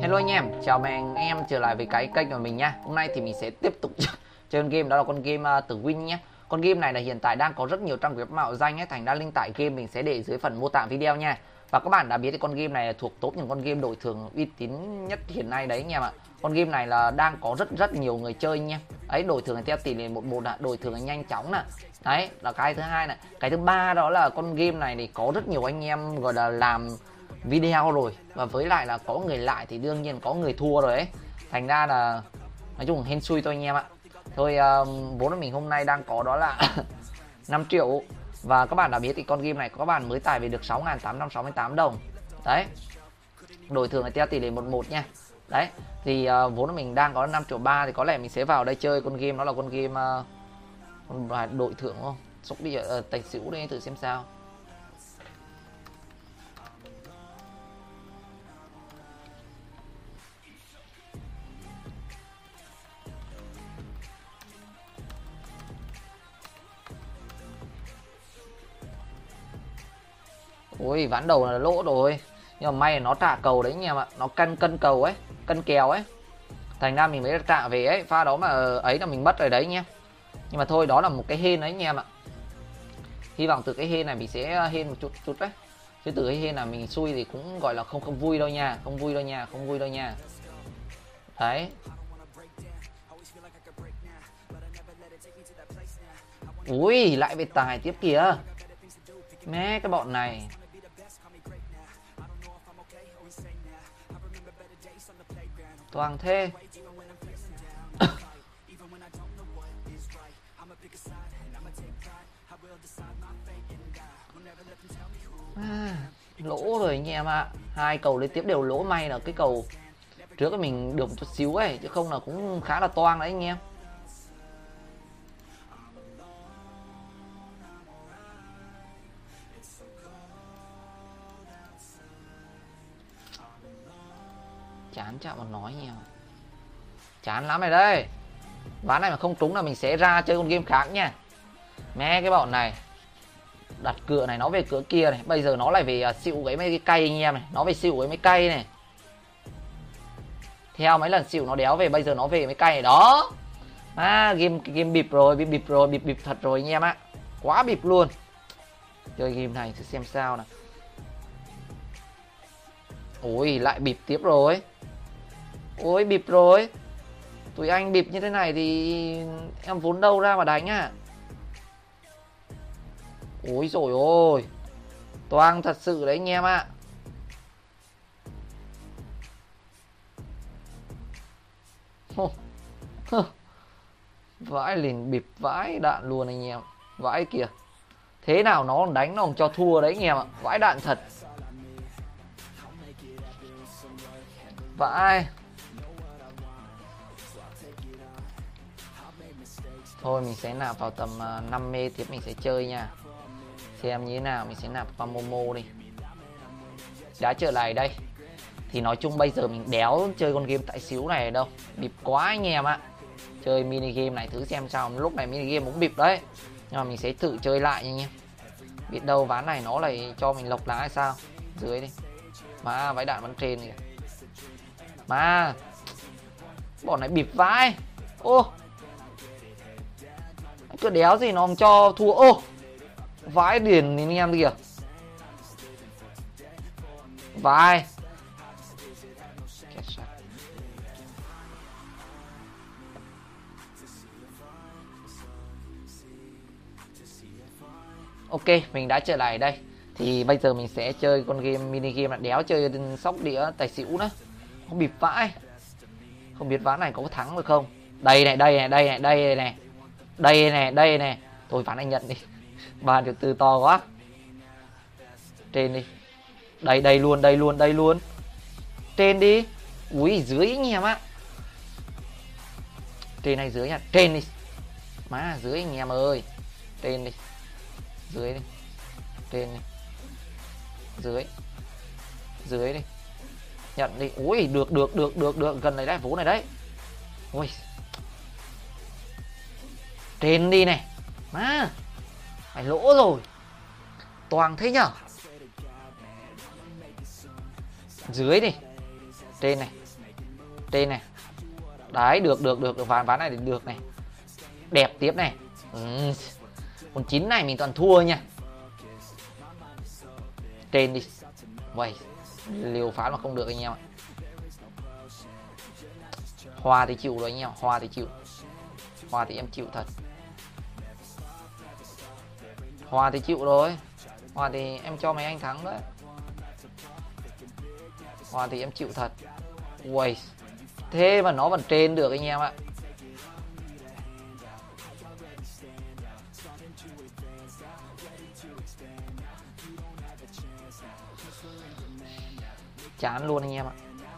Hello anh em, chào mừng anh em trở lại với cái kênh của mình nha Hôm nay thì mình sẽ tiếp tục chơi game đó là con game uh, tử win nhé Con game này là hiện tại đang có rất nhiều trang web mạo danh ấy Thành ra link tải game mình sẽ để dưới phần mô tả video nha. Và các bạn đã biết thì con game này thuộc top những con game đổi thưởng uy tín nhất hiện nay đấy anh em ạ. Con game này là đang có rất rất nhiều người chơi nha. Ấy đổi thưởng theo tỷ lệ một một là đổi thưởng nhanh chóng nè. Đấy là cái thứ hai này. Cái thứ ba đó là con game này thì có rất nhiều anh em gọi là làm video rồi. Và với lại là có người lại thì đương nhiên có người thua rồi ấy. Thành ra là nói chung hên xui thôi anh em ạ. Thôi um, vốn của mình hôm nay đang có đó là 5 triệu. Và các bạn đã biết thì con game này các bạn mới tải về được 6.868 đồng. Đấy. Đổi thường là theo tỷ lệ 11 nha. Đấy. Thì uh, vốn của mình đang có 5 triệu ba thì có lẽ mình sẽ vào đây chơi con game. Đó là con game uh, con đội thưởng không? Sốc đi ở ờ, uh, tài xỉu đây thử xem sao. Ui ván đầu là lỗ rồi. Nhưng mà may là nó trả cầu đấy anh em ạ. Nó cân cân cầu ấy, cân kèo ấy. Thành ra mình mới trả về ấy. Pha đó mà ờ, ấy là mình mất rồi đấy nhé nhưng mà thôi, đó là một cái hên đấy anh em ạ. Hy vọng từ cái hên này mình sẽ ờ, hên một chút chút đấy. Chứ từ cái hên là mình xui thì cũng gọi là không không vui đâu nha. Không vui đâu nha, không vui đâu nha. Đấy. Ui, lại về tài tiếp kìa. Mẹ cái bọn này. Toàn thế à, lỗ rồi anh em ạ à. hai cầu liên tiếp đều lỗ may là cái cầu trước cái mình được một chút xíu ấy chứ không là cũng khá là toang đấy anh em chán chạm mà nói nhiều. Chán lắm rồi đây. Ván này mà không trúng là mình sẽ ra chơi con game khác nha. Mẹ cái bọn này. Đặt cửa này nó về cửa kia này. Bây giờ nó lại về à, uh, xịu cái mấy cái cây anh em này. Nó về xịu cái mấy cây này. Theo mấy lần xịu nó đéo về bây giờ nó về mấy cây này. Đó. À game game bịp rồi bịp bịp rồi bịp bịp thật rồi anh em ạ. Quá bịp luôn. Chơi game này thử xem sao nào. Ôi lại bịp tiếp rồi ôi, bịp rồi. Tụi anh bịp như thế này thì em vốn đâu ra mà đánh à? Ôi rồi ôi. Toang thật sự đấy anh em ạ. Vãi liền bịp vãi đạn luôn anh em. Vãi kìa. Thế nào nó đánh, nó còn cho thua đấy anh em ạ. Vãi đạn thật. Vãi. Thôi, mình sẽ nạp vào tầm à, 5 mê tiếp mình sẽ chơi nha. Xem như thế nào, mình sẽ nạp qua momo đi. Đã trở lại đây. Thì nói chung bây giờ mình đéo chơi con game tại xíu này đâu. Bịp quá anh em ạ. Chơi mini game này, thử xem sao. Lúc này mini game cũng bịp đấy. Nhưng mà mình sẽ thử chơi lại nha anh em biết đâu ván này nó lại cho mình lộc lá hay sao? Dưới đi. Mà váy đạn bắn trên kìa. Mà bọn này bịp vãi. Ô cứ đéo gì nó cho thua. Ô, vãi điền anh em kìa. Vãi. Ok, mình đã trở lại đây. Thì bây giờ mình sẽ chơi con game, mini game là đéo chơi sóc đĩa tài xỉu nữa. Không bịp vãi. Không biết ván này có thắng được không? Đây này đây này đây này đây này đây nè đây nè thôi phản anh nhận đi. Ba được tư to quá. Trên đi. Đây đây luôn đây luôn đây luôn. Trên đi. Ui dưới anh em á trên này dưới nha. Trên đi. Má, dưới anh em ơi. Trên đi. Dưới đi. Trên đi. Dưới. Dưới đi. Nhận đi. Ui được được được được được. Gần này đấy vố này đấy. Ui. Tên đi này. Má phải lỗ rồi. Toàn thế nhở? Dưới đi. Trên này. Trên này. Đấy, được được được được. Ván ván này được này. Đẹp tiếp này. Ừ. còn chín này mình toàn thua nha. Trên đi. Vậy liều phán mà không được anh em ạ. Hoa thì chịu rồi anh em hoa thì chịu. Hoa thì em chịu thật. Hòa thì chịu rồi. Hòa thì em cho mấy anh thắng đấy. Hòa thì em chịu thật. Uầy, thế mà nó vẫn trên được anh em ạ. Chán luôn anh em ạ.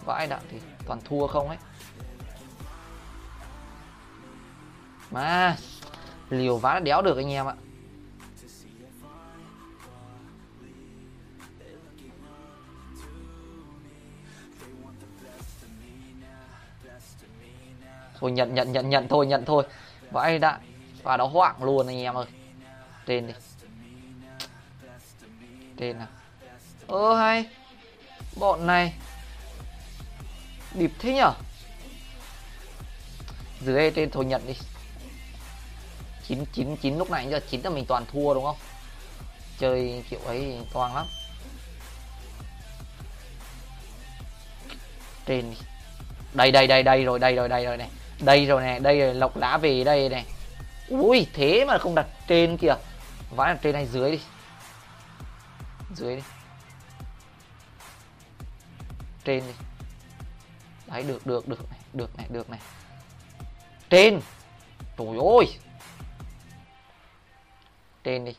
Vãi đạn thì toàn thua không ấy. Mà, liều ván đéo được anh em ạ. Thôi, nhận nhận nhận nhận thôi nhận thôi. Vãi đã và nó hoảng luôn anh em ơi. Trên đi trên nào? Ơ, hay. Bọn này. Bịp thế nhở? Dưới trên thôi nhận đi. Chín chín chín lúc này giờ chín là mình toàn thua đúng không? Chơi kiểu ấy toang lắm. Trên đi đây đây đây đây rồi đây rồi đây rồi này đây rồi nè đây rồi, lộc đã về đây này. Ui, thế mà không đặt trên kìa. Vãi đặt trên này dưới đi. Dưới đi. Trên đi. Đấy, được được được này được này được này. Trên. Trời ơi. Trên đi.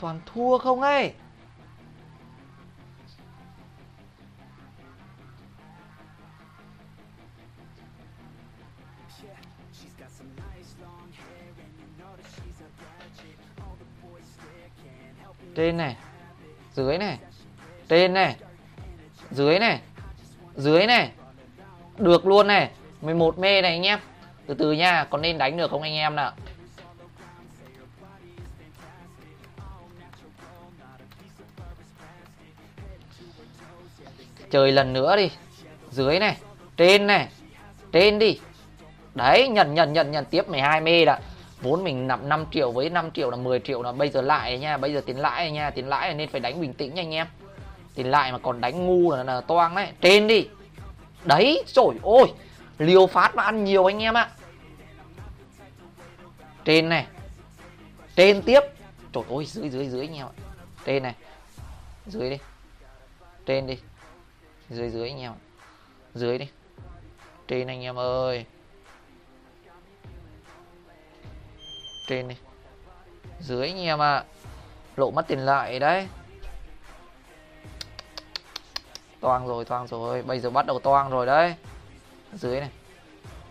Toàn thua không ấy? Trên này. Dưới này. Trên này. Dưới này. Dưới này. Được luôn này. 11 mê này anh em từ từ nha còn nên đánh được không anh em nào? Chơi lần nữa đi. Dưới này. Trên này. Trên đi. Đấy, nhận nhận nhận nhận tiếp 12 mê đã vốn mình nằm 5 triệu với 5 triệu là 10 triệu là bây giờ lại nha bây giờ tiền lãi nha tiền lãi nên phải đánh bình tĩnh nha anh em. Tiền lại mà còn đánh ngu là, là toang đấy trên đi. Đấy trời ơi liều phát mà ăn nhiều anh em ạ. Trên này trên tiếp. Trời ơi dưới dưới dưới anh em ạ. Trên này dưới đi. Trên đi dưới dưới anh em dưới đi. Trên anh em ơi. Trên này. Dưới anh em ạ. À. lộ mất tiền lại đấy. Toang rồi toang rồi. Bây giờ bắt đầu toang rồi đấy. Dưới này.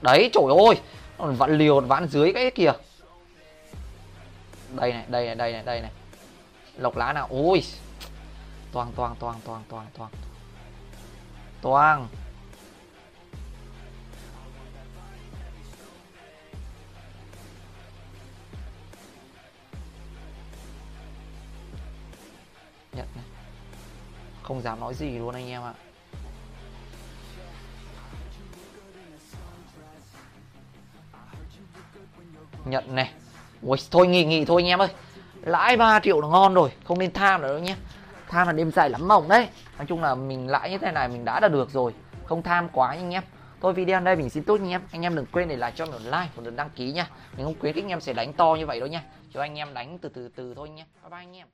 Đấy, trời ơi. Còn vặn liều vãn dưới cái kìa đây này đây này đây này đây này. Lộc lá nào. Ui. Toang toang toang toang toang toang. Toang. Không dám nói gì luôn anh em ạ. Nhận này. Ui, thôi nghỉ nghỉ thôi anh em ơi. Lãi 3 triệu là ngon rồi không nên tham nữa đâu nhé. Tham là đêm dài lắm mộng đấy. Nói chung là mình lãi như thế này mình đã là được rồi. Không tham quá anh em. Thôi video đây mình xin tốt anh em. Anh em đừng quên để lại cho mình một like một lượt đăng ký nha mình không khuyến khích anh em sẽ đánh to như vậy đâu nha cho anh em đánh từ từ từ thôi nha bye bye anh em.